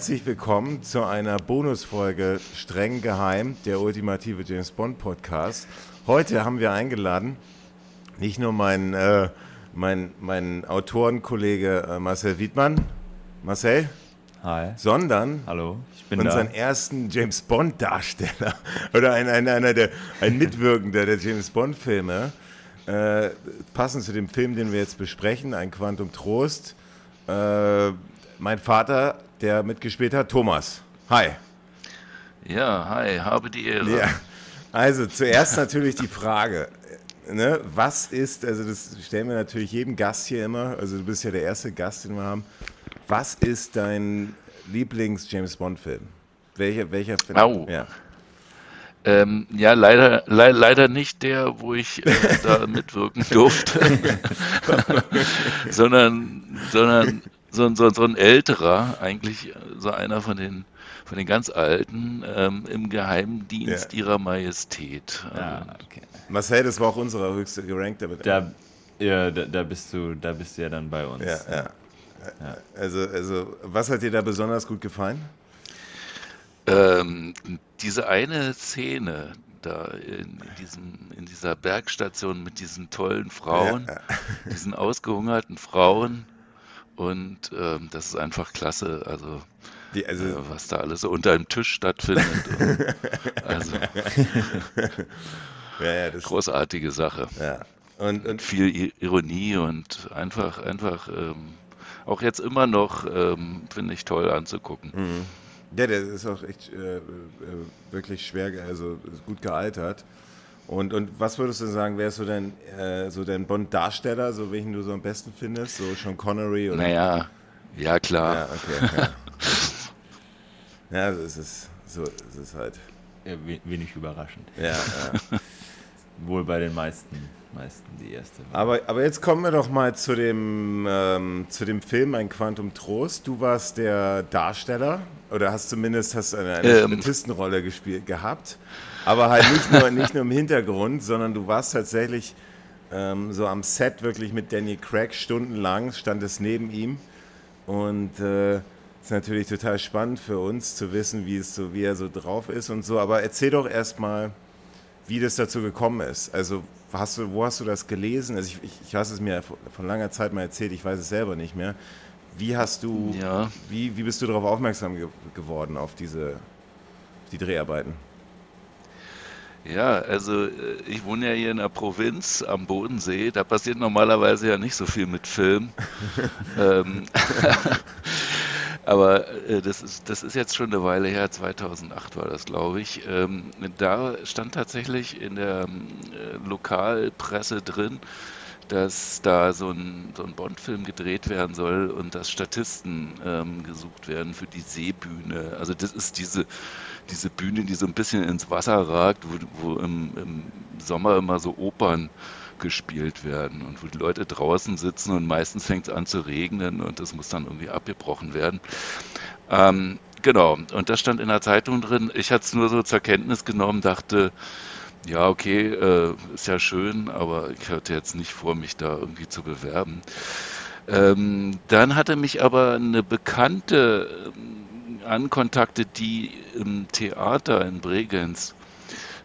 Herzlich willkommen zu einer Bonusfolge Streng Geheim, der ultimative James Bond Podcast. Heute haben wir eingeladen, nicht nur meinen äh, mein, mein Autorenkollege äh, Marcel Wiedmann. Marcel? Hi. Sondern Hallo, ich bin unseren da. ersten James Bond Darsteller oder ein, ein, einer der, ein Mitwirkender der James Bond Filme. Äh, passend zu dem Film, den wir jetzt besprechen, ein Quantum Trost. Äh, mein Vater, der mitgespielt hat, Thomas. Hi. Ja, hi, habe die Ehre. Ja. Also zuerst natürlich die Frage, ne, was ist, also das stellen wir natürlich jedem Gast hier immer, also du bist ja der erste Gast, den wir haben. Was ist dein Lieblings-James Bond-Film? Welcher, welcher Film? Au. Ja. Ähm, ja, leider, le leider nicht der, wo ich äh, da mitwirken durfte, sondern, sondern so, so, so ein älterer, eigentlich so einer von den, von den ganz Alten, ähm, im Geheimdienst ja. ihrer Majestät. Ja, okay. Marcel, das war auch unsere höchste gerankte. Da, ja, da, da, bist du, da bist du ja dann bei uns. Ja, ja. ja. Also, also, was hat dir da besonders gut gefallen? Ähm, diese eine Szene, da in, diesem, in dieser Bergstation mit diesen tollen Frauen, ja. diesen ausgehungerten Frauen, und ähm, das ist einfach klasse, also, Die, also äh, was da alles so unter dem Tisch stattfindet. und, also ja, ja, großartige Sache. Ja. Und, und, viel Ironie und einfach, einfach ähm, auch jetzt immer noch, ähm, finde ich toll anzugucken. Mhm. Ja, der ist auch echt äh, äh, wirklich schwer, also gut gealtert. Und, und was würdest du sagen, wer ist so dein, äh, so dein Bond-Darsteller, so welchen du so am besten findest? So Sean Connery? Oder? Naja, ja klar. Ja, okay. Ja, ja es ist, so ist es halt. Ja, wenig überraschend. Ja, ja. Wohl bei den meisten, meisten die erste. Aber, aber jetzt kommen wir doch mal zu dem, ähm, zu dem Film Ein Quantum Trost. Du warst der Darsteller oder hast zumindest hast eine, eine ähm. Statistenrolle gespielt gehabt. Aber halt nicht nur, nicht nur im Hintergrund, sondern du warst tatsächlich ähm, so am Set wirklich mit Danny Craig stundenlang, stand es neben ihm. Und äh, ist natürlich total spannend für uns zu wissen, wie, es so, wie er so drauf ist und so. Aber erzähl doch erstmal, wie das dazu gekommen ist. Also, hast du, wo hast du das gelesen? Also, ich, ich, ich hast es mir von langer Zeit mal erzählt, ich weiß es selber nicht mehr. Wie hast du, ja. wie, wie bist du darauf aufmerksam ge geworden, auf diese, die Dreharbeiten? Ja, also äh, ich wohne ja hier in der Provinz am Bodensee. Da passiert normalerweise ja nicht so viel mit Film. ähm, aber äh, das, ist, das ist jetzt schon eine Weile her, 2008 war das, glaube ich. Ähm, da stand tatsächlich in der äh, Lokalpresse drin, dass da so ein, so ein Bond-Film gedreht werden soll und dass Statisten ähm, gesucht werden für die Seebühne. Also das ist diese, diese Bühne, die so ein bisschen ins Wasser ragt, wo, wo im, im Sommer immer so Opern gespielt werden und wo die Leute draußen sitzen und meistens fängt es an zu regnen und das muss dann irgendwie abgebrochen werden. Ähm, genau, und das stand in der Zeitung drin. Ich hatte es nur so zur Kenntnis genommen, dachte, ja, okay, äh, ist ja schön, aber ich hatte jetzt nicht vor, mich da irgendwie zu bewerben. Ähm, dann hatte mich aber eine Bekannte ankontaktet, die im Theater in Bregenz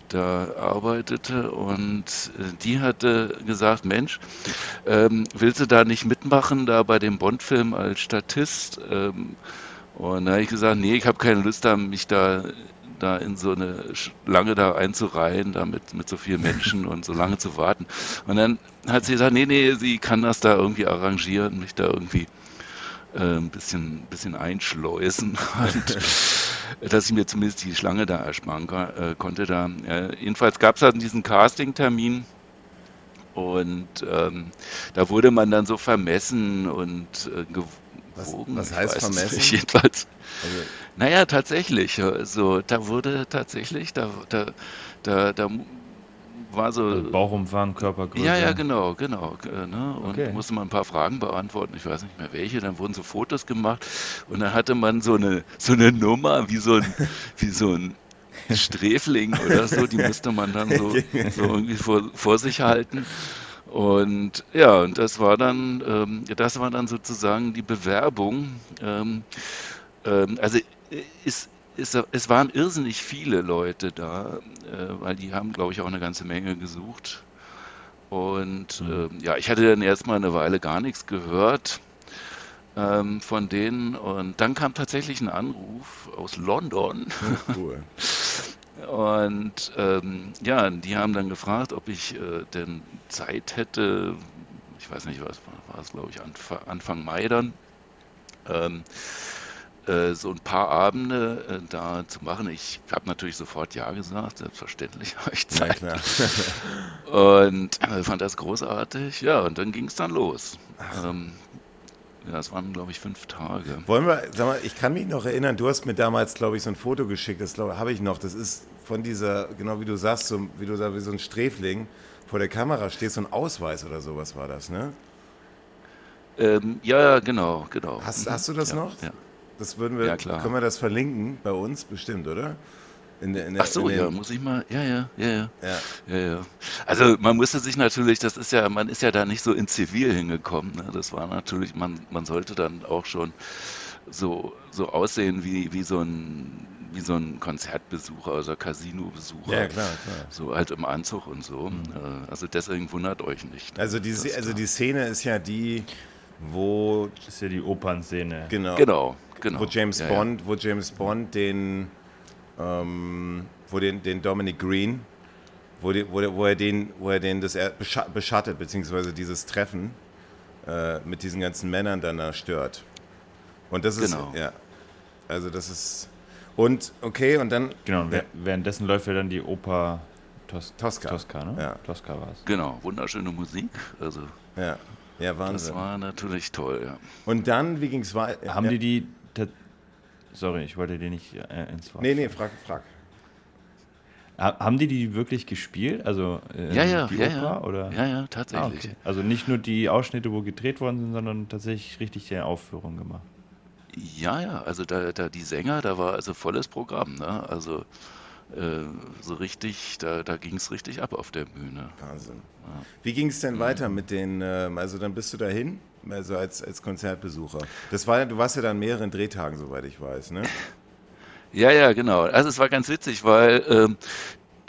da arbeitete und äh, die hatte gesagt, Mensch, ähm, willst du da nicht mitmachen, da bei dem Bond-Film als Statist? Ähm, und da habe ich gesagt, nee, ich habe keine Lust, da mich da da in so eine Schlange da einzureihen, da mit, mit so vielen Menschen und so lange zu warten. Und dann hat sie gesagt, nee, nee, sie kann das da irgendwie arrangieren, mich da irgendwie äh, ein bisschen, bisschen einschleusen und dass ich mir zumindest die Schlange da ersparen äh, konnte. Da. Äh, jedenfalls gab es dann diesen Casting-Termin und ähm, da wurde man dann so vermessen und äh, gewogen. Was, was heißt vermessen? Jedenfalls. Also, naja, tatsächlich. Also, da wurde tatsächlich, da, da, da, da war so. Also Bauchumfang, Körpergröße. Ja, ja, genau, genau. Äh, ne? Und okay. musste man ein paar Fragen beantworten, ich weiß nicht mehr welche. Dann wurden so Fotos gemacht und dann hatte man so eine, so eine Nummer, wie so ein, wie so ein Sträfling oder so, die musste man dann so, so irgendwie vor, vor sich halten. Und ja, und das war dann, ähm, das war dann sozusagen die Bewerbung. Ähm, ähm, also ist, ist, es waren irrsinnig viele Leute da, äh, weil die haben, glaube ich, auch eine ganze Menge gesucht. Und mhm. äh, ja, ich hatte dann erstmal eine Weile gar nichts gehört ähm, von denen. Und dann kam tatsächlich ein Anruf aus London. Cool. Und ähm, ja, die haben dann gefragt, ob ich äh, denn Zeit hätte, ich weiß nicht, was war es, glaube ich, Anfang Mai dann, ähm, äh, so ein paar Abende äh, da zu machen. Ich habe natürlich sofort Ja gesagt, selbstverständlich habe ich Zeit. Ja, und äh, fand das großartig. Ja, und dann ging es dann los. Ähm, ja, es waren, glaube ich, fünf Tage. Wollen wir, sag mal, ich kann mich noch erinnern, du hast mir damals, glaube ich, so ein Foto geschickt, das habe ich noch. Das ist von dieser, genau wie du sagst, so, wie du sagst, wie so ein Sträfling vor der Kamera steht, so ein Ausweis oder sowas war das, ne? Ähm, ja, genau, genau. Hast, hast du das ja, noch? Ja. Das würden wir, ja, klar. können wir das verlinken bei uns bestimmt, oder? In der, in der, Ach so, ja, muss ich mal, ja, ja, ja, ja, ja, ja. Also man musste sich natürlich, das ist ja, man ist ja da nicht so in Zivil hingekommen. Ne? Das war natürlich, man, man sollte dann auch schon so, so aussehen wie, wie so ein wie so ein Konzertbesucher, also Casino-Besucher. Ja, klar, klar. So halt im Anzug und so. Mhm. Äh, also deswegen wundert euch nicht. Also die, also die Szene ist ja die, wo. Das ist ja die Opernszene. Genau. Genau, genau. Wo James ja, Bond, ja. wo James Bond den ähm, wo den, den Dominic Green, wo, die, wo, wo, er den, wo er den das beschattet, beziehungsweise dieses Treffen äh, mit diesen ganzen Männern dann da stört. Und das ist, genau. ja, also das ist, und okay, und dann... Genau, und währenddessen läuft ja dann die Oper Tos Tosca. Tosca, ne? Ja. Tosca war es. Genau, wunderschöne Musik, also... Ja, ja, Wahnsinn. Das war natürlich toll, ja. Und dann, wie ging es weiter? Haben ja. die die Sorry, ich wollte dir nicht äh, ins Wort. Nee, nee, frag, frag. Haben die die wirklich gespielt? Also äh, ja, ja, die ja, Oper? Ja. Oder? ja, ja, tatsächlich. Ah, okay. Also nicht nur die Ausschnitte, wo gedreht worden sind, sondern tatsächlich richtig die Aufführung gemacht. Ja, ja, also da, da die Sänger, da war also volles Programm, ne? Also so richtig, da, da ging es richtig ab auf der Bühne. Wahnsinn. Ja. Wie ging es denn weiter mit den, äh, also dann bist du dahin? also als, als Konzertbesucher. Das war, du warst ja dann mehreren Drehtagen, soweit ich weiß, ne? Ja, ja, genau. Also es war ganz witzig, weil ähm,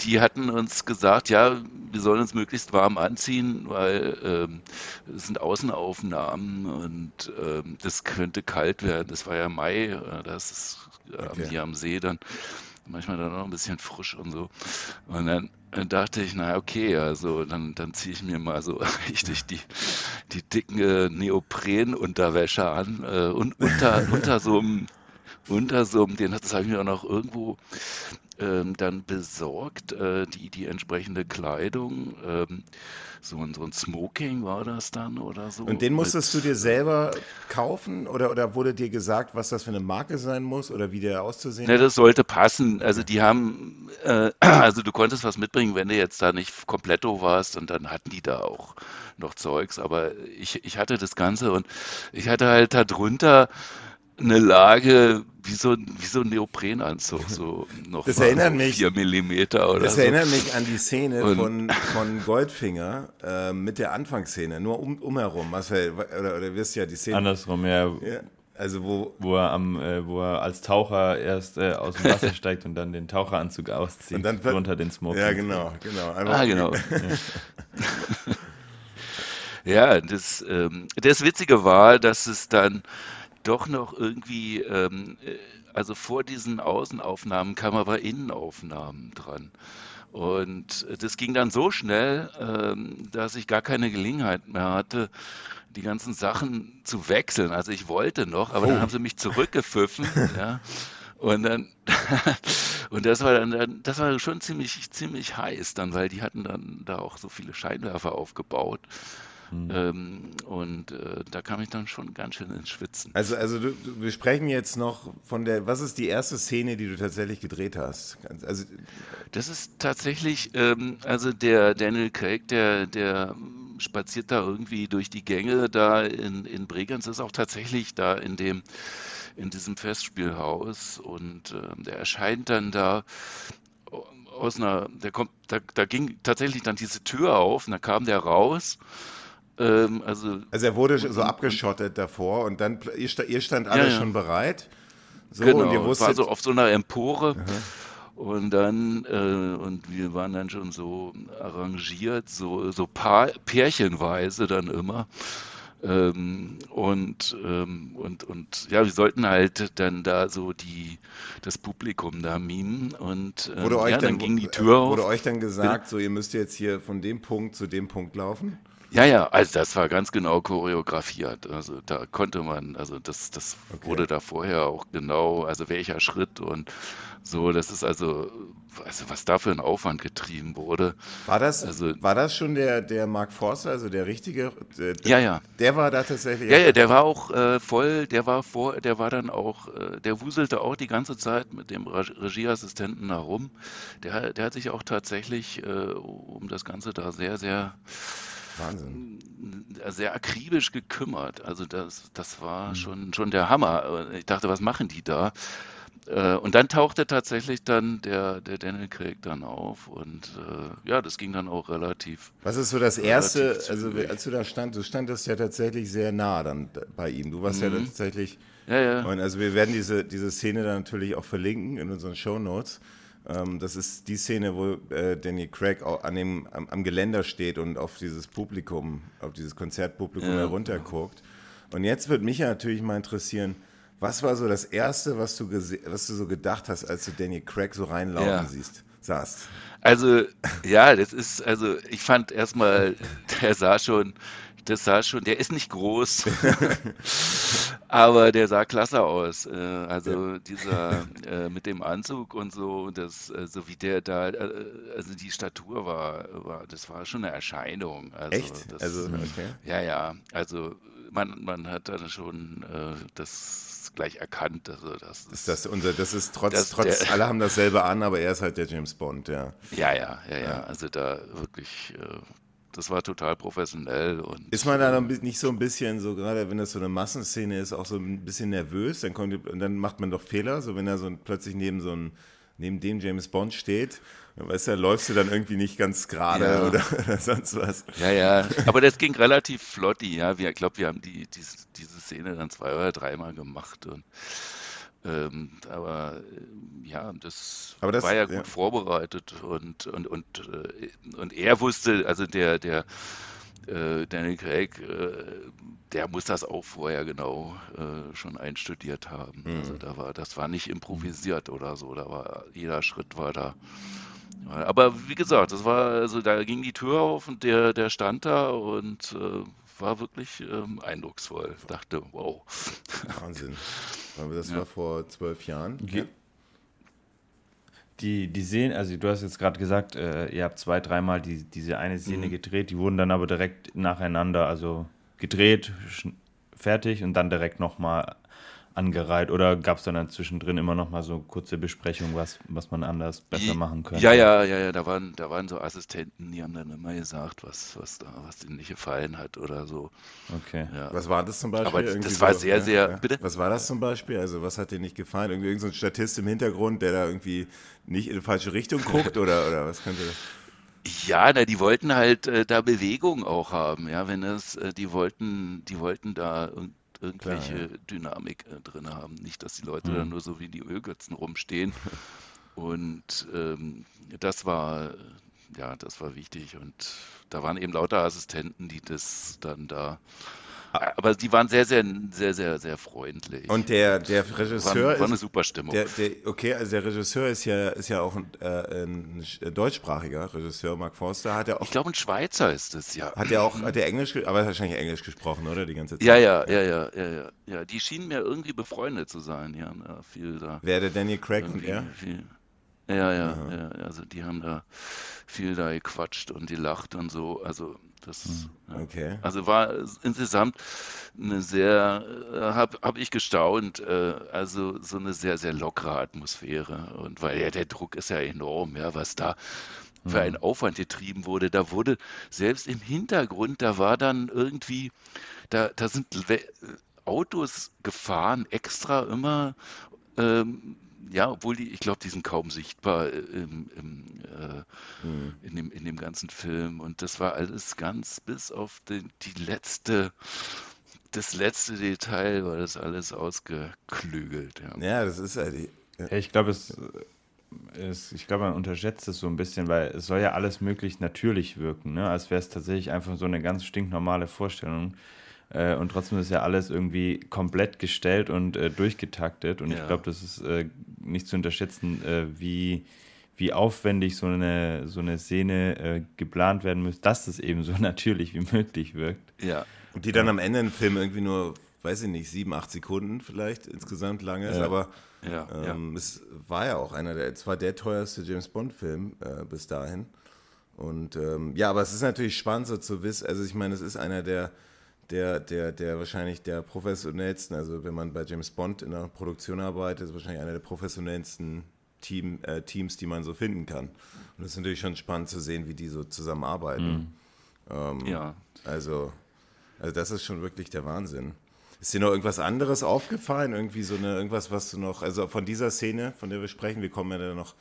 die hatten uns gesagt, ja, wir sollen uns möglichst warm anziehen, weil ähm, es sind Außenaufnahmen und ähm, das könnte kalt werden. Das war ja Mai, äh, das ist äh, okay. hier am See dann manchmal dann auch ein bisschen frisch und so. Und dann dachte ich, na okay, also dann, dann ziehe ich mir mal so richtig die, die dicken äh, Neoprenunterwäsche an äh, und unter, unter so einem unter so einem, den das habe ich mir auch noch irgendwo ähm, dann besorgt, äh, die, die entsprechende Kleidung. Ähm, so ein, so ein Smoking war das dann oder so. Und den musstest mit, du dir selber kaufen oder, oder wurde dir gesagt, was das für eine Marke sein muss oder wie der auszusehen ne, hat? Das sollte passen. Also die haben, äh, also du konntest was mitbringen, wenn du jetzt da nicht kompletto warst und dann hatten die da auch noch Zeugs, aber ich, ich hatte das Ganze und ich hatte halt darunter eine Lage wie so, wie so ein Neoprenanzug, so noch das erinnert mich, 4 Millimeter oder Das so. erinnert mich an die Szene von, von Goldfinger äh, mit der Anfangsszene, nur um, umherum. Marcel, oder, oder wirst ja die Szene. Andersrum, ja. ja. Also wo, wo er am, äh, wo er als Taucher erst äh, aus dem Wasser steigt und dann den Taucheranzug auszieht und dann drunter den Smoke. Ja, genau, genau. Einfach ah, genau. ja, das, ähm, das Witzige war, dass es dann doch noch irgendwie, ähm, äh, also vor diesen Außenaufnahmen kam aber Innenaufnahmen dran. Und das ging dann so schnell, ähm, dass ich gar keine Gelegenheit mehr hatte, die ganzen Sachen zu wechseln. Also ich wollte noch, aber oh. dann haben sie mich zurückgepfiffen. ja. Und dann, und das war dann, das war schon ziemlich, ziemlich heiß dann, weil die hatten dann da auch so viele Scheinwerfer aufgebaut. Mhm. Ähm, und äh, da kam ich dann schon ganz schön ins Schwitzen. Also, also du, du, wir sprechen jetzt noch von der, was ist die erste Szene, die du tatsächlich gedreht hast? Also, das ist tatsächlich, ähm, also der Daniel Craig, der, der spaziert da irgendwie durch die Gänge da in, in Bregenz, ist auch tatsächlich da in dem in diesem Festspielhaus und äh, der erscheint dann da aus einer, der kommt, da, da ging tatsächlich dann diese Tür auf und da kam der raus ähm, also, also er wurde so abgeschottet davor und dann, ihr, stand alle ja, ja. schon bereit. So, genau, und ihr es war so auf so einer Empore. Aha. Und dann, äh, und wir waren dann schon so arrangiert, so, so paar, pärchenweise dann immer. Ähm, und, ähm, und, und ja, wir sollten halt dann da so die, das Publikum da mimen und ähm, wurde euch ja, dann, dann, ging die Tür auf. Wurde auf. euch dann gesagt, so ihr müsst jetzt hier von dem Punkt zu dem Punkt laufen? Ja, ja, also das war ganz genau choreografiert. Also da konnte man, also das, das okay. wurde da vorher auch genau, also welcher Schritt und so, das ist also, also was da für ein Aufwand getrieben wurde. War das, also, war das schon der, der Mark Forster, also der richtige? Der, ja, ja. Der war da tatsächlich. Ja, ja, der war auch äh, voll, der war vor, der war dann auch, äh, der wuselte auch die ganze Zeit mit dem Regieassistenten herum. Der, der hat sich auch tatsächlich äh, um das Ganze da sehr, sehr Wahnsinn. sehr akribisch gekümmert. Also das, das war mhm. schon, schon der Hammer. Ich dachte, was machen die da? Äh, und dann tauchte tatsächlich dann der, der Daniel Craig dann auf und äh, ja, das ging dann auch relativ. Was ist so das Erste, also als du da stand, du standest ja tatsächlich sehr nah dann bei ihm. Du warst mhm. ja tatsächlich. Ja, ja. Und also wir werden diese, diese Szene dann natürlich auch verlinken in unseren Show Notes. Ähm, das ist die Szene, wo äh, Danny Craig an dem, am, am, Geländer steht und auf dieses Publikum, auf dieses Konzertpublikum ja. herunterguckt. Und jetzt würde mich ja natürlich mal interessieren, was war so das Erste, was du, was du so gedacht hast, als du Danny Craig so reinlaufen ja. siehst, sahst? Also, ja, das ist, also ich fand erstmal, der sah schon, das sah schon, der ist nicht groß, aber der sah klasse aus. Äh, also ja. dieser äh, mit dem Anzug und so, das, äh, so wie der da, also die Statur war, war, das war schon eine Erscheinung. Also Echt? Das, also, okay. Ja, ja, also man, man hat dann schon das gleich erkannt. Also das ist, das unser, das ist trotz, das, trotz der, alle haben dasselbe an, aber er ist halt der James Bond, ja. Ja, ja, ja, ja. Also da wirklich, das war total professionell. Und, ist man da nicht so ein bisschen, so gerade wenn das so eine Massenszene ist, auch so ein bisschen nervös? Dann, kommt, und dann macht man doch Fehler, so wenn er so plötzlich neben so einem, neben dem James Bond steht. Weißt du, läufst du dann irgendwie nicht ganz gerade ja. oder, oder, sonst was. Ja, ja, aber das ging relativ flott, ja. Ich glaube, wir haben die, die, diese Szene dann zwei oder dreimal gemacht und ähm, aber äh, ja, das, das, war ja gut ja. vorbereitet und, und, und, äh, und er wusste, also der, der äh, Daniel Craig, äh, der muss das auch vorher genau äh, schon einstudiert haben. Mhm. Also da war, das war nicht improvisiert oder so, da war jeder Schritt war da. Aber wie gesagt, das war, also da ging die Tür auf und der, der stand da und äh, war wirklich ähm, eindrucksvoll. Ich dachte, wow. Wahnsinn. Das ja. war vor zwölf Jahren. Okay. Die, die sehen, also du hast jetzt gerade gesagt, äh, ihr habt zwei, dreimal die, diese eine Szene mhm. gedreht, die wurden dann aber direkt nacheinander, also gedreht, fertig und dann direkt nochmal angereiht oder gab es dann, dann zwischendrin immer noch mal so kurze Besprechungen, was, was man anders besser machen könnte? Ja, ja, ja, ja, da waren, da waren so Assistenten, die haben dann immer gesagt, was, was da, was denen nicht gefallen hat oder so. Okay. Ja. Was war das zum Beispiel? Aber Irgendwie das war so, sehr, ja, sehr, ja. bitte? Was war das zum Beispiel? Also was hat dir nicht gefallen? Irgendwie irgendein so Statist im Hintergrund, der da irgendwie nicht in die falsche Richtung guckt oder, oder was könnte ja, na, die wollten halt äh, da Bewegung auch haben, ja, wenn es, äh, die wollten, die wollten da irgendwelche Klar, ja. Dynamik äh, drin haben. Nicht, dass die Leute mhm. dann nur so wie die Ölgötzen rumstehen. Und ähm, das war, ja, das war wichtig. Und da waren eben lauter Assistenten, die das dann da aber die waren sehr, sehr, sehr, sehr, sehr freundlich. Und der, der Regisseur war, war eine super Stimmung. Der, der, okay, also der Regisseur ist ja, ist ja auch ein, äh, ein deutschsprachiger Regisseur, Mark Forster. Hat er auch, ich glaube, ein Schweizer ist es, ja. Hat er auch, hat er Englisch, aber wahrscheinlich Englisch gesprochen, oder? Die ganze Zeit. Ja, ja, ja, ja, ja, ja. ja die schienen mir irgendwie befreundet zu sein, ja. viel da. Wer der Danny Craig und er? Viel, ja, ja, ja, also die haben da viel da gequatscht und gelacht und so. Also das, hm, okay. Also war insgesamt eine sehr, äh, habe hab ich gestaunt, äh, also so eine sehr, sehr lockere Atmosphäre. Und weil ja der Druck ist ja enorm, ja, was da für hm. Aufwand getrieben wurde. Da wurde selbst im Hintergrund, da war dann irgendwie, da, da sind Autos gefahren, extra immer ähm, ja, obwohl die, ich glaube, die sind kaum sichtbar äh, im, im, äh, mhm. in, dem, in dem ganzen Film. Und das war alles ganz bis auf den, die letzte, das letzte Detail war das alles ausgeklügelt. Ja, ja das ist ja die. Ja. Ich glaube, es, es, ich glaube, man unterschätzt es so ein bisschen, weil es soll ja alles möglichst natürlich wirken, ne? als wäre es tatsächlich einfach so eine ganz stinknormale Vorstellung. Äh, und trotzdem ist ja alles irgendwie komplett gestellt und äh, durchgetaktet. Und ja. ich glaube, das ist äh, nicht zu unterschätzen, äh, wie, wie aufwendig so eine, so eine Szene äh, geplant werden muss, dass es eben so natürlich wie möglich wirkt. Ja. Und die dann am Ende im Film irgendwie nur, weiß ich nicht, sieben, acht Sekunden vielleicht insgesamt lang ist. Ja. Aber ja, ähm, ja. es war ja auch einer der, es war der teuerste James Bond-Film äh, bis dahin. Und ähm, ja, aber es ist natürlich spannend so zu wissen, also ich meine, es ist einer der der, der, der wahrscheinlich der professionellsten, also wenn man bei James Bond in der Produktion arbeitet, ist wahrscheinlich einer der professionellsten Team, äh, Teams, die man so finden kann. Und es ist natürlich schon spannend zu sehen, wie die so zusammenarbeiten. Mhm. Ähm, ja. Also, also das ist schon wirklich der Wahnsinn. Ist dir noch irgendwas anderes aufgefallen? Irgendwie so eine, irgendwas, was du noch, also von dieser Szene, von der wir sprechen, wir kommen ja dann noch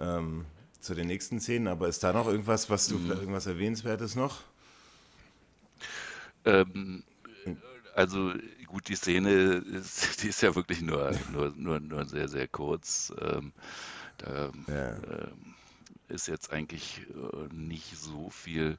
ähm, zu den nächsten Szenen, aber ist da noch irgendwas, was du, mhm. irgendwas Erwähnenswertes noch? Ähm, also gut, die Szene ist, die ist ja wirklich nur, nur, nur, nur sehr, sehr kurz. Ähm, da ja. ähm, ist jetzt eigentlich äh, nicht so viel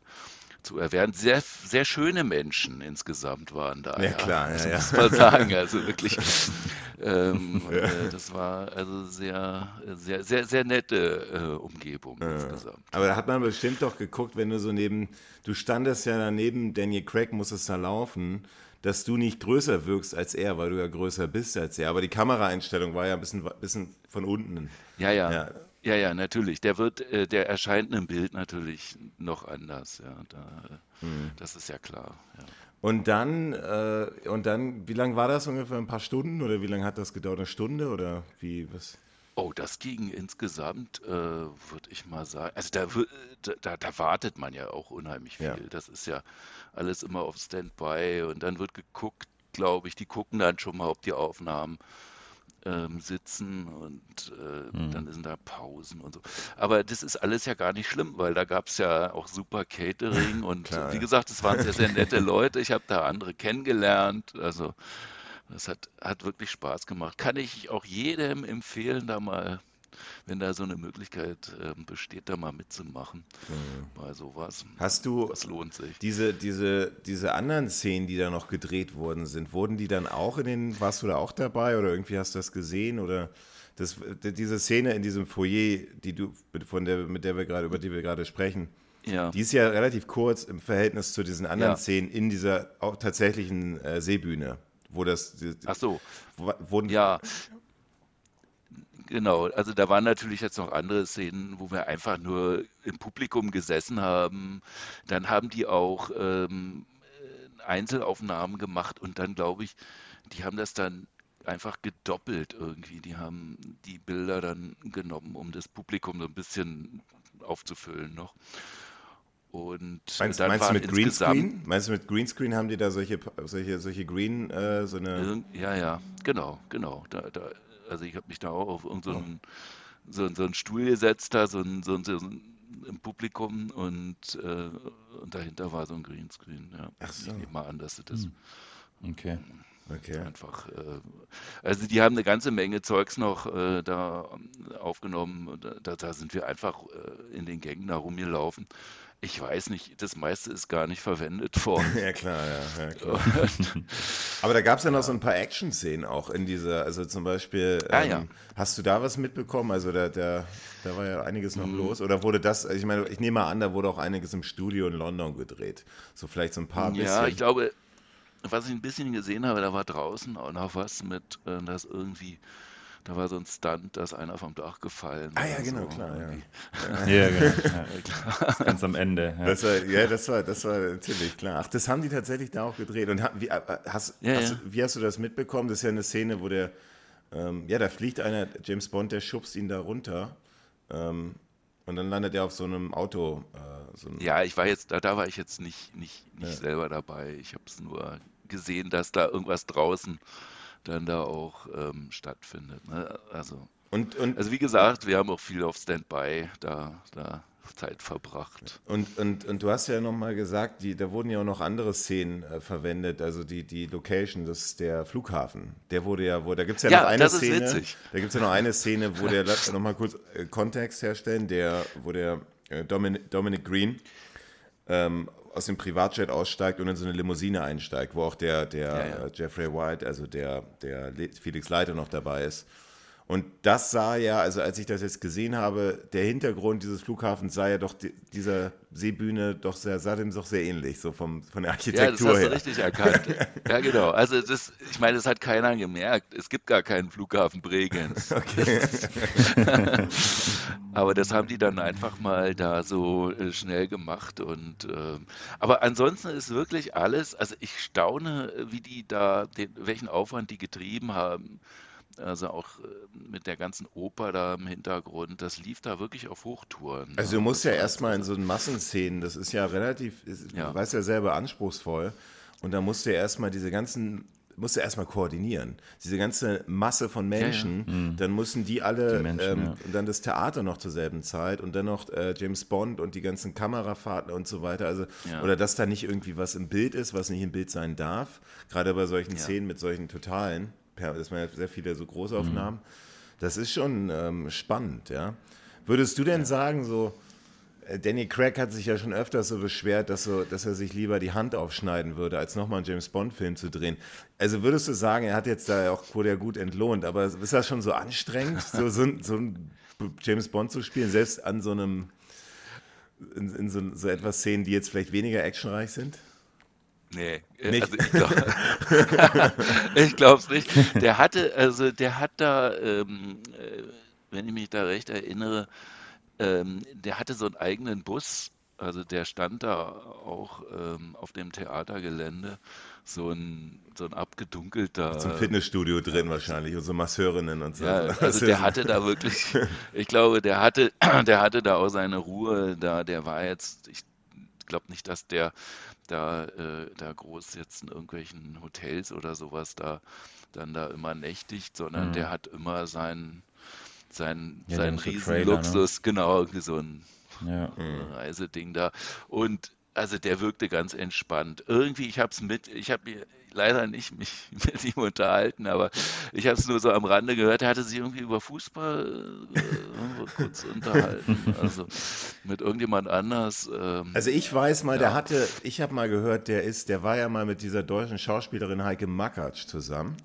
zu erwähnen. Sehr, sehr schöne Menschen insgesamt waren da. Ja, klar, ja, ja. muss man sagen. Also wirklich, ähm, ja. äh, das war also sehr, sehr, sehr, sehr nette äh, Umgebung ja. insgesamt. Aber da hat man bestimmt doch geguckt, wenn du so neben, du standest ja daneben, Daniel Craig muss es da laufen dass du nicht größer wirkst als er, weil du ja größer bist als er. Aber die Kameraeinstellung war ja ein bisschen, bisschen von unten. Ja, ja. ja. Ja, ja, natürlich. Der wird, äh, der erscheint im Bild natürlich noch anders. Ja, da, hm. das ist ja klar. Ja. Und dann, äh, und dann, wie lange war das ungefähr? Ein paar Stunden oder wie lange hat das gedauert? Eine Stunde oder wie was? Oh, das ging insgesamt, äh, würde ich mal sagen. Also da, da, da, wartet man ja auch unheimlich viel. Ja. Das ist ja alles immer auf Standby und dann wird geguckt, glaube ich. Die gucken dann schon mal, ob die Aufnahmen ähm, sitzen und äh, mhm. dann sind da Pausen und so. Aber das ist alles ja gar nicht schlimm, weil da gab es ja auch super Catering und Klar, wie gesagt, es waren sehr, sehr nette Leute. Ich habe da andere kennengelernt. Also das hat, hat wirklich Spaß gemacht. Kann ich auch jedem empfehlen, da mal wenn da so eine Möglichkeit äh, besteht, da mal mitzumachen mhm. bei sowas. Hast du, das lohnt sich. Diese, diese, diese anderen Szenen, die da noch gedreht worden sind, wurden die dann auch in den, warst du da auch dabei oder irgendwie hast du das gesehen oder das, diese Szene in diesem Foyer, die du, von der, mit der wir gerade, über die wir gerade sprechen, ja. Die ist ja relativ kurz im Verhältnis zu diesen anderen ja. Szenen in dieser auch tatsächlichen äh, Seebühne, wo das. Ach so. Wurden, ja. Genau, also da waren natürlich jetzt noch andere Szenen, wo wir einfach nur im Publikum gesessen haben. Dann haben die auch ähm, Einzelaufnahmen gemacht und dann glaube ich, die haben das dann einfach gedoppelt irgendwie. Die haben die Bilder dann genommen, um das Publikum so ein bisschen aufzufüllen noch. Und meinst, dann meinst du mit Greenscreen? Meinst du mit Greenscreen haben die da solche, solche, solche Green, äh, so eine. Ja, ja, genau, genau. Da, da also ich habe mich da auch auf irgendeinen so, so einen Stuhl gesetzt, da so ein, so ein, so ein im Publikum und, äh, und dahinter war so ein Greenscreen. Ja. Ach so. Ich nehme mal an, dass sie das. Hm. Okay. Okay. Einfach, äh, also die haben eine ganze Menge Zeugs noch äh, da aufgenommen. Da, da, sind wir einfach äh, in den Gängen da rumgelaufen. Ich weiß nicht, das meiste ist gar nicht verwendet worden. ja, klar, ja. ja klar. Aber da gab es ja noch so ein paar Action-Szenen auch in dieser, also zum Beispiel, ähm, ah, ja. Ähm, hast du da was mitbekommen? Also da, da, da war ja einiges noch mhm. los. Oder wurde das, ich meine, ich nehme mal an, da wurde auch einiges im Studio in London gedreht. So vielleicht so ein paar ja, bisschen. Ja, ich glaube, was ich ein bisschen gesehen habe, da war draußen auch noch was mit, äh, das irgendwie da war so ein Stunt, da ist einer vom Dach gefallen. Ah ja, genau, so. klar, ja. ja, genau. Ja. Ganz am Ende. Ja. Das war, ja, das war, das war natürlich klar. Ach, das haben die tatsächlich da auch gedreht. Und wie äh, hast, ja, hast, wie hast du das mitbekommen? Das ist ja eine Szene, wo der, ähm, ja, da fliegt einer, James Bond, der schubst ihn da runter. Ähm, und dann landet er auf so einem Auto. Äh, so ja, ich war jetzt, da, da war ich jetzt nicht, nicht, nicht selber dabei. Ich habe es nur gesehen, dass da irgendwas draußen dann da auch ähm, stattfindet. Ne? Also, und, und, also wie gesagt, wir haben auch viel auf Standby da, da Zeit verbracht. Und, und, und du hast ja nochmal gesagt, die, da wurden ja auch noch andere Szenen äh, verwendet, also die, die Location, das ist der Flughafen. Der wurde ja, wo, da gibt es ja, ja, noch eine Szene. Da gibt es ja noch eine Szene, wo der nochmal kurz äh, Kontext herstellen, der, wo der äh, Dominic, Dominic Green ähm, aus dem Privatjet aussteigt und in so eine Limousine einsteigt, wo auch der, der ja, ja. Jeffrey White, also der, der Felix Leiter noch dabei ist. Und das sah ja, also als ich das jetzt gesehen habe, der Hintergrund dieses Flughafens sah ja doch die, dieser Seebühne doch sehr, sah dem doch sehr ähnlich, so vom, von der Architektur her. Ja, das hast du richtig erkannt. ja, genau. Also das, ich meine, das hat keiner gemerkt. Es gibt gar keinen Flughafen Bregenz. Okay. aber das haben die dann einfach mal da so äh, schnell gemacht. Und äh, aber ansonsten ist wirklich alles, also ich staune, wie die da, den, welchen Aufwand die getrieben haben also auch äh, mit der ganzen Oper da im Hintergrund, das lief da wirklich auf Hochtouren. Also du musst ja erstmal in so Massenszenen, das ist ja relativ, ist, ja. du weißt ja selber, anspruchsvoll. Und da musst du ja erstmal diese ganzen musst du erstmal koordinieren. Diese ganze Masse von Menschen, ja, ja. Mhm. dann müssen die alle, die Menschen, ähm, ja. dann das Theater noch zur selben Zeit und dann noch äh, James Bond und die ganzen Kamerafahrten und so weiter. Also, oder dass da nicht irgendwie was im Bild ist, was nicht im Bild sein darf. Gerade bei solchen Szenen mit solchen Totalen das waren ja sehr viele so Großaufnahmen. Mhm. Das ist schon ähm, spannend, ja. Würdest du denn ja. sagen, so, äh, Danny Craig hat sich ja schon öfters so beschwert, dass, so, dass er sich lieber die Hand aufschneiden würde, als nochmal einen James Bond-Film zu drehen. Also würdest du sagen, er hat jetzt da auch ja gut entlohnt, aber ist das schon so anstrengend, so, so, so ein James Bond zu spielen, selbst an so einem, in, in so, so etwas Szenen, die jetzt vielleicht weniger actionreich sind? Nee, äh, nicht. also ich glaube es nicht. Der hatte, also der hat da, ähm, äh, wenn ich mich da recht erinnere, ähm, der hatte so einen eigenen Bus, also der stand da auch ähm, auf dem Theatergelände, so ein, so ein abgedunkelter. Zum Fitnessstudio drin wahrscheinlich und so Masseurinnen und so. Ja, also der hatte da wirklich, ich glaube, der hatte, der hatte da auch seine Ruhe, da, der war jetzt, ich glaube nicht, dass der da, äh, da groß jetzt in irgendwelchen Hotels oder sowas da dann da immer nächtigt, sondern mhm. der hat immer seinen, seinen, ja, seinen Riesenluxus, ne? genau, irgendwie so ein ja. Reiseding da. Und also der wirkte ganz entspannt. Irgendwie, ich habe es mit, ich habe leider nicht mich mit ihm unterhalten, aber ich habe es nur so am Rande gehört. Er hatte sich irgendwie über Fußball äh, kurz unterhalten, also mit irgendjemand anders. Ähm, also ich weiß mal, ja. der hatte, ich habe mal gehört, der ist, der war ja mal mit dieser deutschen Schauspielerin Heike Makatsch zusammen.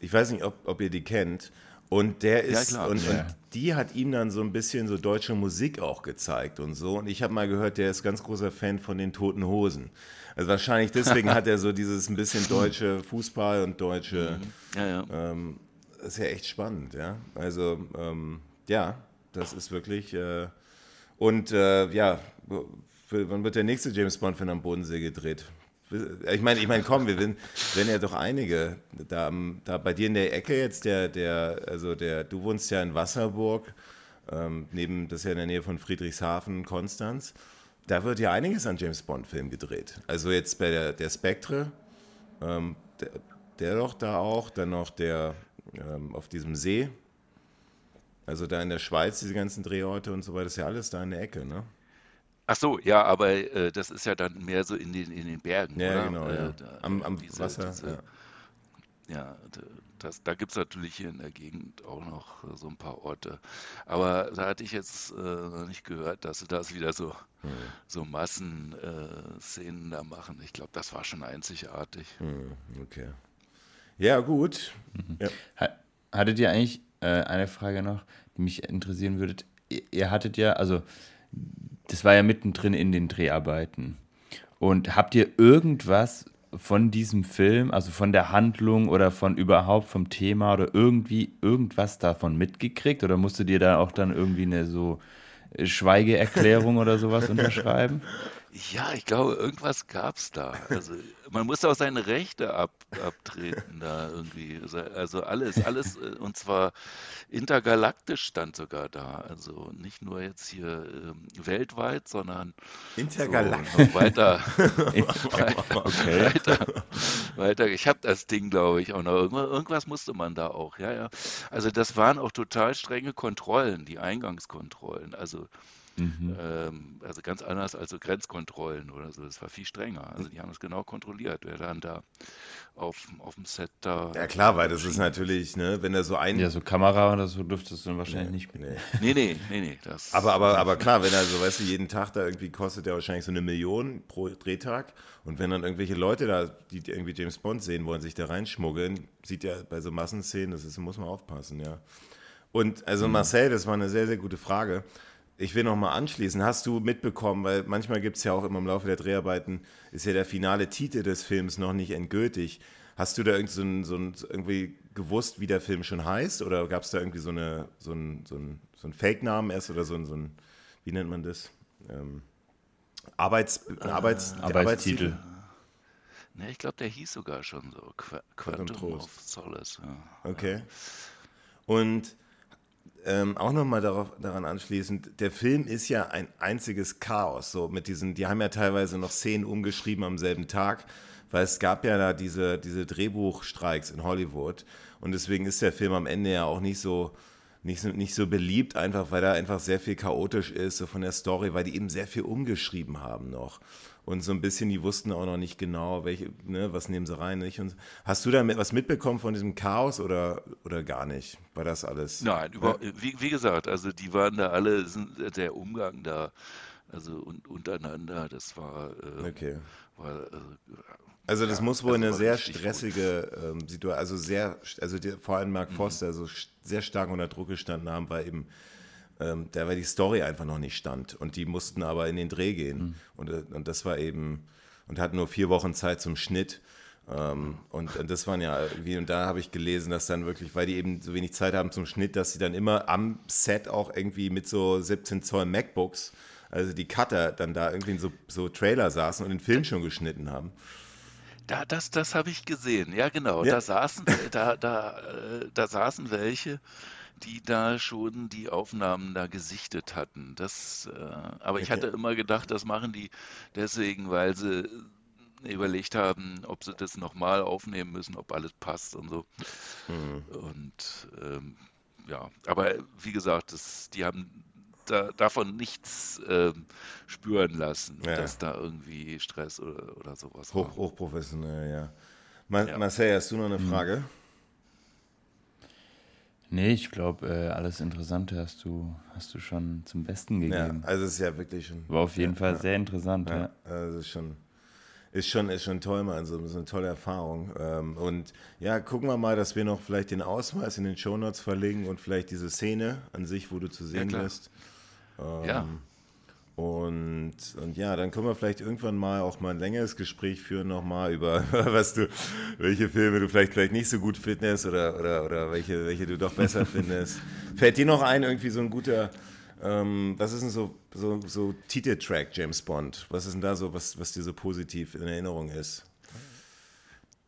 Ich weiß nicht, ob, ob ihr die kennt. Und der ist, ja, und, ja. und, die hat ihm dann so ein bisschen so deutsche Musik auch gezeigt und so. Und ich habe mal gehört, der ist ganz großer Fan von den Toten Hosen. Also wahrscheinlich deswegen hat er so dieses ein bisschen deutsche Fußball und deutsche. Mhm. Ja, ja. Ähm, das ist ja echt spannend, ja. Also, ähm, ja, das ist wirklich. Äh, und äh, ja, wann wird der nächste James Bond-Film am Bodensee gedreht? Ich meine, ich meine, komm, wir werden, werden ja doch einige. Da, da bei dir in der Ecke jetzt, der, der, also der, du wohnst ja in Wasserburg, ähm, neben, das ist ja in der Nähe von Friedrichshafen, Konstanz. Da wird ja einiges an James Bond-Filmen gedreht. Also jetzt bei der, der Spectre, ähm, der, der doch da auch, dann noch der ähm, auf diesem See. Also da in der Schweiz, diese ganzen Drehorte und so weiter, ist ja alles da in der Ecke, ne? Ach so, ja, aber äh, das ist ja dann mehr so in den, in den Bergen, Ja, oder? genau, ja. Äh, da, am, am diese, Wasser, diese, ja. ja. das, da gibt es natürlich hier in der Gegend auch noch so ein paar Orte. Aber da hatte ich jetzt äh, noch nicht gehört, dass sie das wieder so, hm. so Massenszenen da machen. Ich glaube, das war schon einzigartig. Hm, okay. Ja, gut. Mhm. Ja. Hattet ihr eigentlich äh, eine Frage noch, die mich interessieren würde? Ihr, ihr hattet ja, also das war ja mittendrin in den Dreharbeiten. Und habt ihr irgendwas von diesem Film, also von der Handlung oder von überhaupt vom Thema oder irgendwie irgendwas davon mitgekriegt? Oder musstet ihr da auch dann irgendwie eine so Schweigeerklärung oder sowas unterschreiben? Ja, ich glaube, irgendwas gab es da. Also man muss auch seine Rechte ab, abtreten da irgendwie. Also alles, alles, äh, und zwar intergalaktisch stand sogar da. Also nicht nur jetzt hier ähm, weltweit, sondern intergalaktisch so weiter, okay. weiter, weiter. Ich habe das Ding, glaube ich, auch noch. Irgendwas, irgendwas musste man da auch, ja, ja. Also das waren auch total strenge Kontrollen, die Eingangskontrollen. Also Mhm. Ähm, also ganz anders als so Grenzkontrollen oder so. Das war viel strenger. Also die haben es genau kontrolliert, wer dann da auf, auf dem Set da. Ja klar, weil das ist natürlich, ne, wenn er so ein. Ja, so Kamera oder so dürftest du dann wahrscheinlich nee, nicht mit. Nee, nee, nee, nee. Das aber, aber, aber klar, wenn er so, weißt du, jeden Tag da irgendwie kostet der wahrscheinlich so eine Million pro Drehtag. Und wenn dann irgendwelche Leute da, die irgendwie James Bond sehen wollen, sich da reinschmuggeln, sieht ja bei so Massenszenen, das ist, muss man aufpassen, ja. Und also mhm. Marcel, das war eine sehr, sehr gute Frage. Ich will noch mal anschließen. Hast du mitbekommen, weil manchmal gibt es ja auch immer im Laufe der Dreharbeiten, ist ja der finale Titel des Films noch nicht endgültig. Hast du da irgendwie, so ein, so ein, irgendwie gewusst, wie der Film schon heißt? Oder gab es da irgendwie so, eine, so ein, so ein, so ein Fake-Namen erst oder so ein, so ein, wie nennt man das? Ähm, Arbeits, äh, Arbeits, Arbeitstitel. Arbeitstitel. Ne, ich glaube, der hieß sogar schon so. Qu Quantum of Solace. Ja. Okay. Und ähm, auch nochmal daran anschließend, der Film ist ja ein einziges Chaos. So mit diesen, die haben ja teilweise noch Szenen umgeschrieben am selben Tag, weil es gab ja da diese, diese Drehbuchstreiks in Hollywood. Und deswegen ist der Film am Ende ja auch nicht so, nicht nicht so beliebt, einfach weil er einfach sehr viel chaotisch ist, so von der Story, weil die eben sehr viel umgeschrieben haben noch und so ein bisschen, die wussten auch noch nicht genau, welche, ne, was nehmen sie rein. Nicht? Und hast du da was mitbekommen von diesem Chaos oder, oder gar nicht? War das alles? Nein, über, ja? wie, wie, gesagt, also die waren da alle, der Umgang da, also un, untereinander, das war, äh, okay. war äh, also das ja, muss wohl eine sehr stressige ähm, Situation, also sehr, also die, vor allem Mark mhm. Foster so sehr stark unter Druck gestanden haben, weil eben ähm, da war die Story einfach noch nicht stand. Und die mussten aber in den Dreh gehen. Mhm. Und, äh, und das war eben, und hatten nur vier Wochen Zeit zum Schnitt. Ähm, und, und, das waren ja, wie, und da habe ich gelesen, dass dann wirklich, weil die eben so wenig Zeit haben zum Schnitt, dass sie dann immer am Set auch irgendwie mit so 17 Zoll MacBooks, also die Cutter, dann da irgendwie in so, so Trailer saßen und den Film schon geschnitten haben. Da, das, das habe ich gesehen, ja genau. Ja. Da saßen, da, da, äh, da saßen welche die da schon die Aufnahmen da gesichtet hatten. Das, äh, aber ich hatte immer gedacht, das machen die deswegen, weil sie überlegt haben, ob sie das nochmal aufnehmen müssen, ob alles passt und so. Mhm. Und ähm, ja, aber wie gesagt, das, die haben da, davon nichts ähm, spüren lassen, ja. dass da irgendwie Stress oder, oder sowas Hoch, war. Hochprofessionell, ja. Ma ja. Marcel, hast du noch eine mhm. Frage? Mhm. Nee, ich glaube, äh, alles Interessante hast du, hast du schon zum Besten gegeben. Ja, also es ist ja wirklich schon. War auf jeden ja, Fall ja. sehr interessant, ja. ja. Also ist schon, ist schon, ist schon toll, man. Ist eine tolle Erfahrung. Ähm, und ja, gucken wir mal, dass wir noch vielleicht den Ausweis in den Shownotes verlegen und vielleicht diese Szene an sich, wo du zu sehen bist. Ähm, ja. Und, und ja, dann können wir vielleicht irgendwann mal auch mal ein längeres Gespräch führen, nochmal über was du, welche Filme du vielleicht, vielleicht nicht so gut findest oder, oder, oder welche, welche du doch besser findest. Fällt dir noch ein, irgendwie so ein guter, ähm, was ist denn so, so, so Titeltrack James Bond? Was ist denn da so, was, was dir so positiv in Erinnerung ist?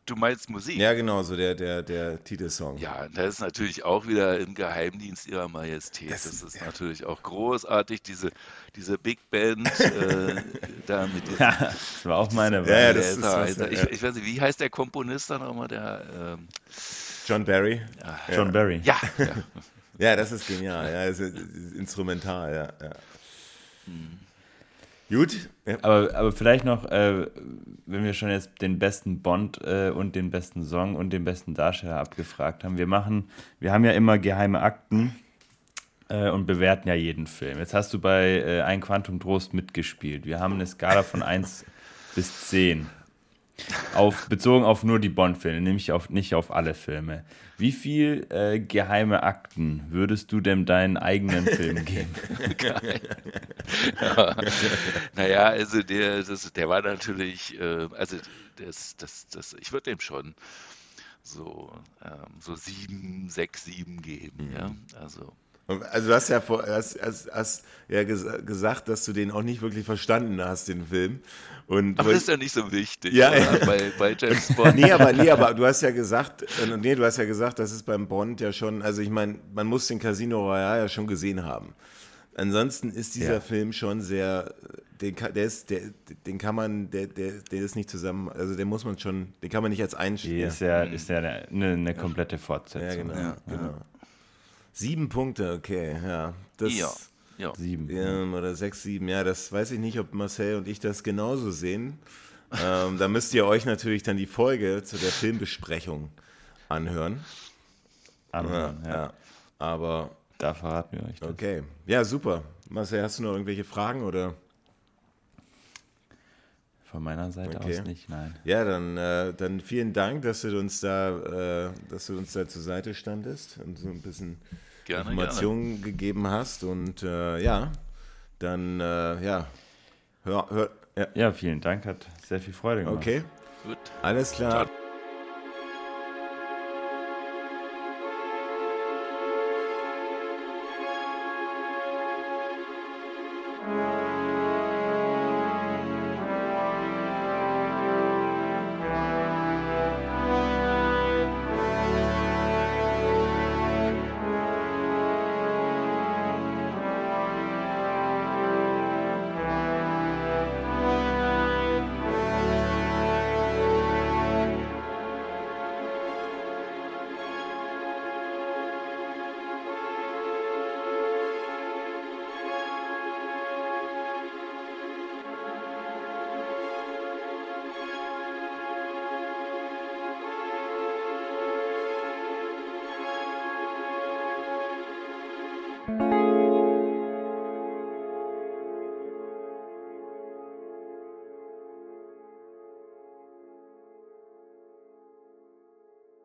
Du meinst Musik? Ja, genau, so der, der, der Titelsong. Ja, das ist natürlich auch wieder im Geheimdienst ihrer Majestät. Das, das ist ja. natürlich auch großartig, diese, diese Big Band äh, da mit dem, Das war auch meine Wahl. Ja, das ist, das, ich, ja. ich, weiß nicht, wie heißt der Komponist dann nochmal? Der, ähm, John Barry. Ja. John Barry. Ja, ja. ja, das ist genial. Ja, ist, ist instrumental, ja. ja. Hm. Gut. Ja. Aber, aber vielleicht noch, äh, wenn wir schon jetzt den besten Bond äh, und den besten Song und den besten Darsteller abgefragt haben. Wir machen, wir haben ja immer geheime Akten äh, und bewerten ja jeden Film. Jetzt hast du bei äh, Ein Quantum Trost mitgespielt. Wir haben eine Skala von 1 bis 10 auf, bezogen auf nur die Bond-Filme, nämlich auf, nicht auf alle Filme. Wie viel äh, geheime Akten würdest du denn deinen eigenen Film geben? ja. Naja, also der, das, der war natürlich, äh, also das, das, das, ich würde dem schon so, ähm, so sieben, sechs, sieben geben, mhm. ja. Also also du hast ja, vor, hast, hast, hast ja ges gesagt, dass du den auch nicht wirklich verstanden hast, den Film. Und aber das ist ja nicht so wichtig ja, bei, bei James Bond. nee, aber, nee, aber du hast ja gesagt, äh, nee, du hast ja gesagt, das ist beim Bond ja schon, also ich meine, man muss den Casino Royale ja schon gesehen haben. Ansonsten ist dieser ja. Film schon sehr, den kann, der ist, der, den kann man, der, der, der ist nicht zusammen, also den muss man schon, den kann man nicht als Einstieg. Ist ja, ist ja eine, eine komplette Fortsetzung. Ja, genau. Ja, genau. Sieben Punkte, okay, ja. Das, ja. Ja. Sieben. Ähm, oder sechs, sieben. Ja, das weiß ich nicht, ob Marcel und ich das genauso sehen. ähm, da müsst ihr euch natürlich dann die Folge zu der Filmbesprechung anhören. Anhören, ja. ja. Aber. Da verraten wir euch das. Okay. Ja, super. Marcel, hast du noch irgendwelche Fragen oder? Von meiner Seite okay. aus nicht, nein. Ja, dann, äh, dann vielen Dank, dass du uns da, äh, dass du uns da zur Seite standest und so ein bisschen gerne, Informationen gerne. gegeben hast. Und äh, ja, dann äh, ja, hör, hör, ja. Ja, vielen Dank, hat sehr viel Freude gemacht. Okay, gut. Alles klar. Ciao.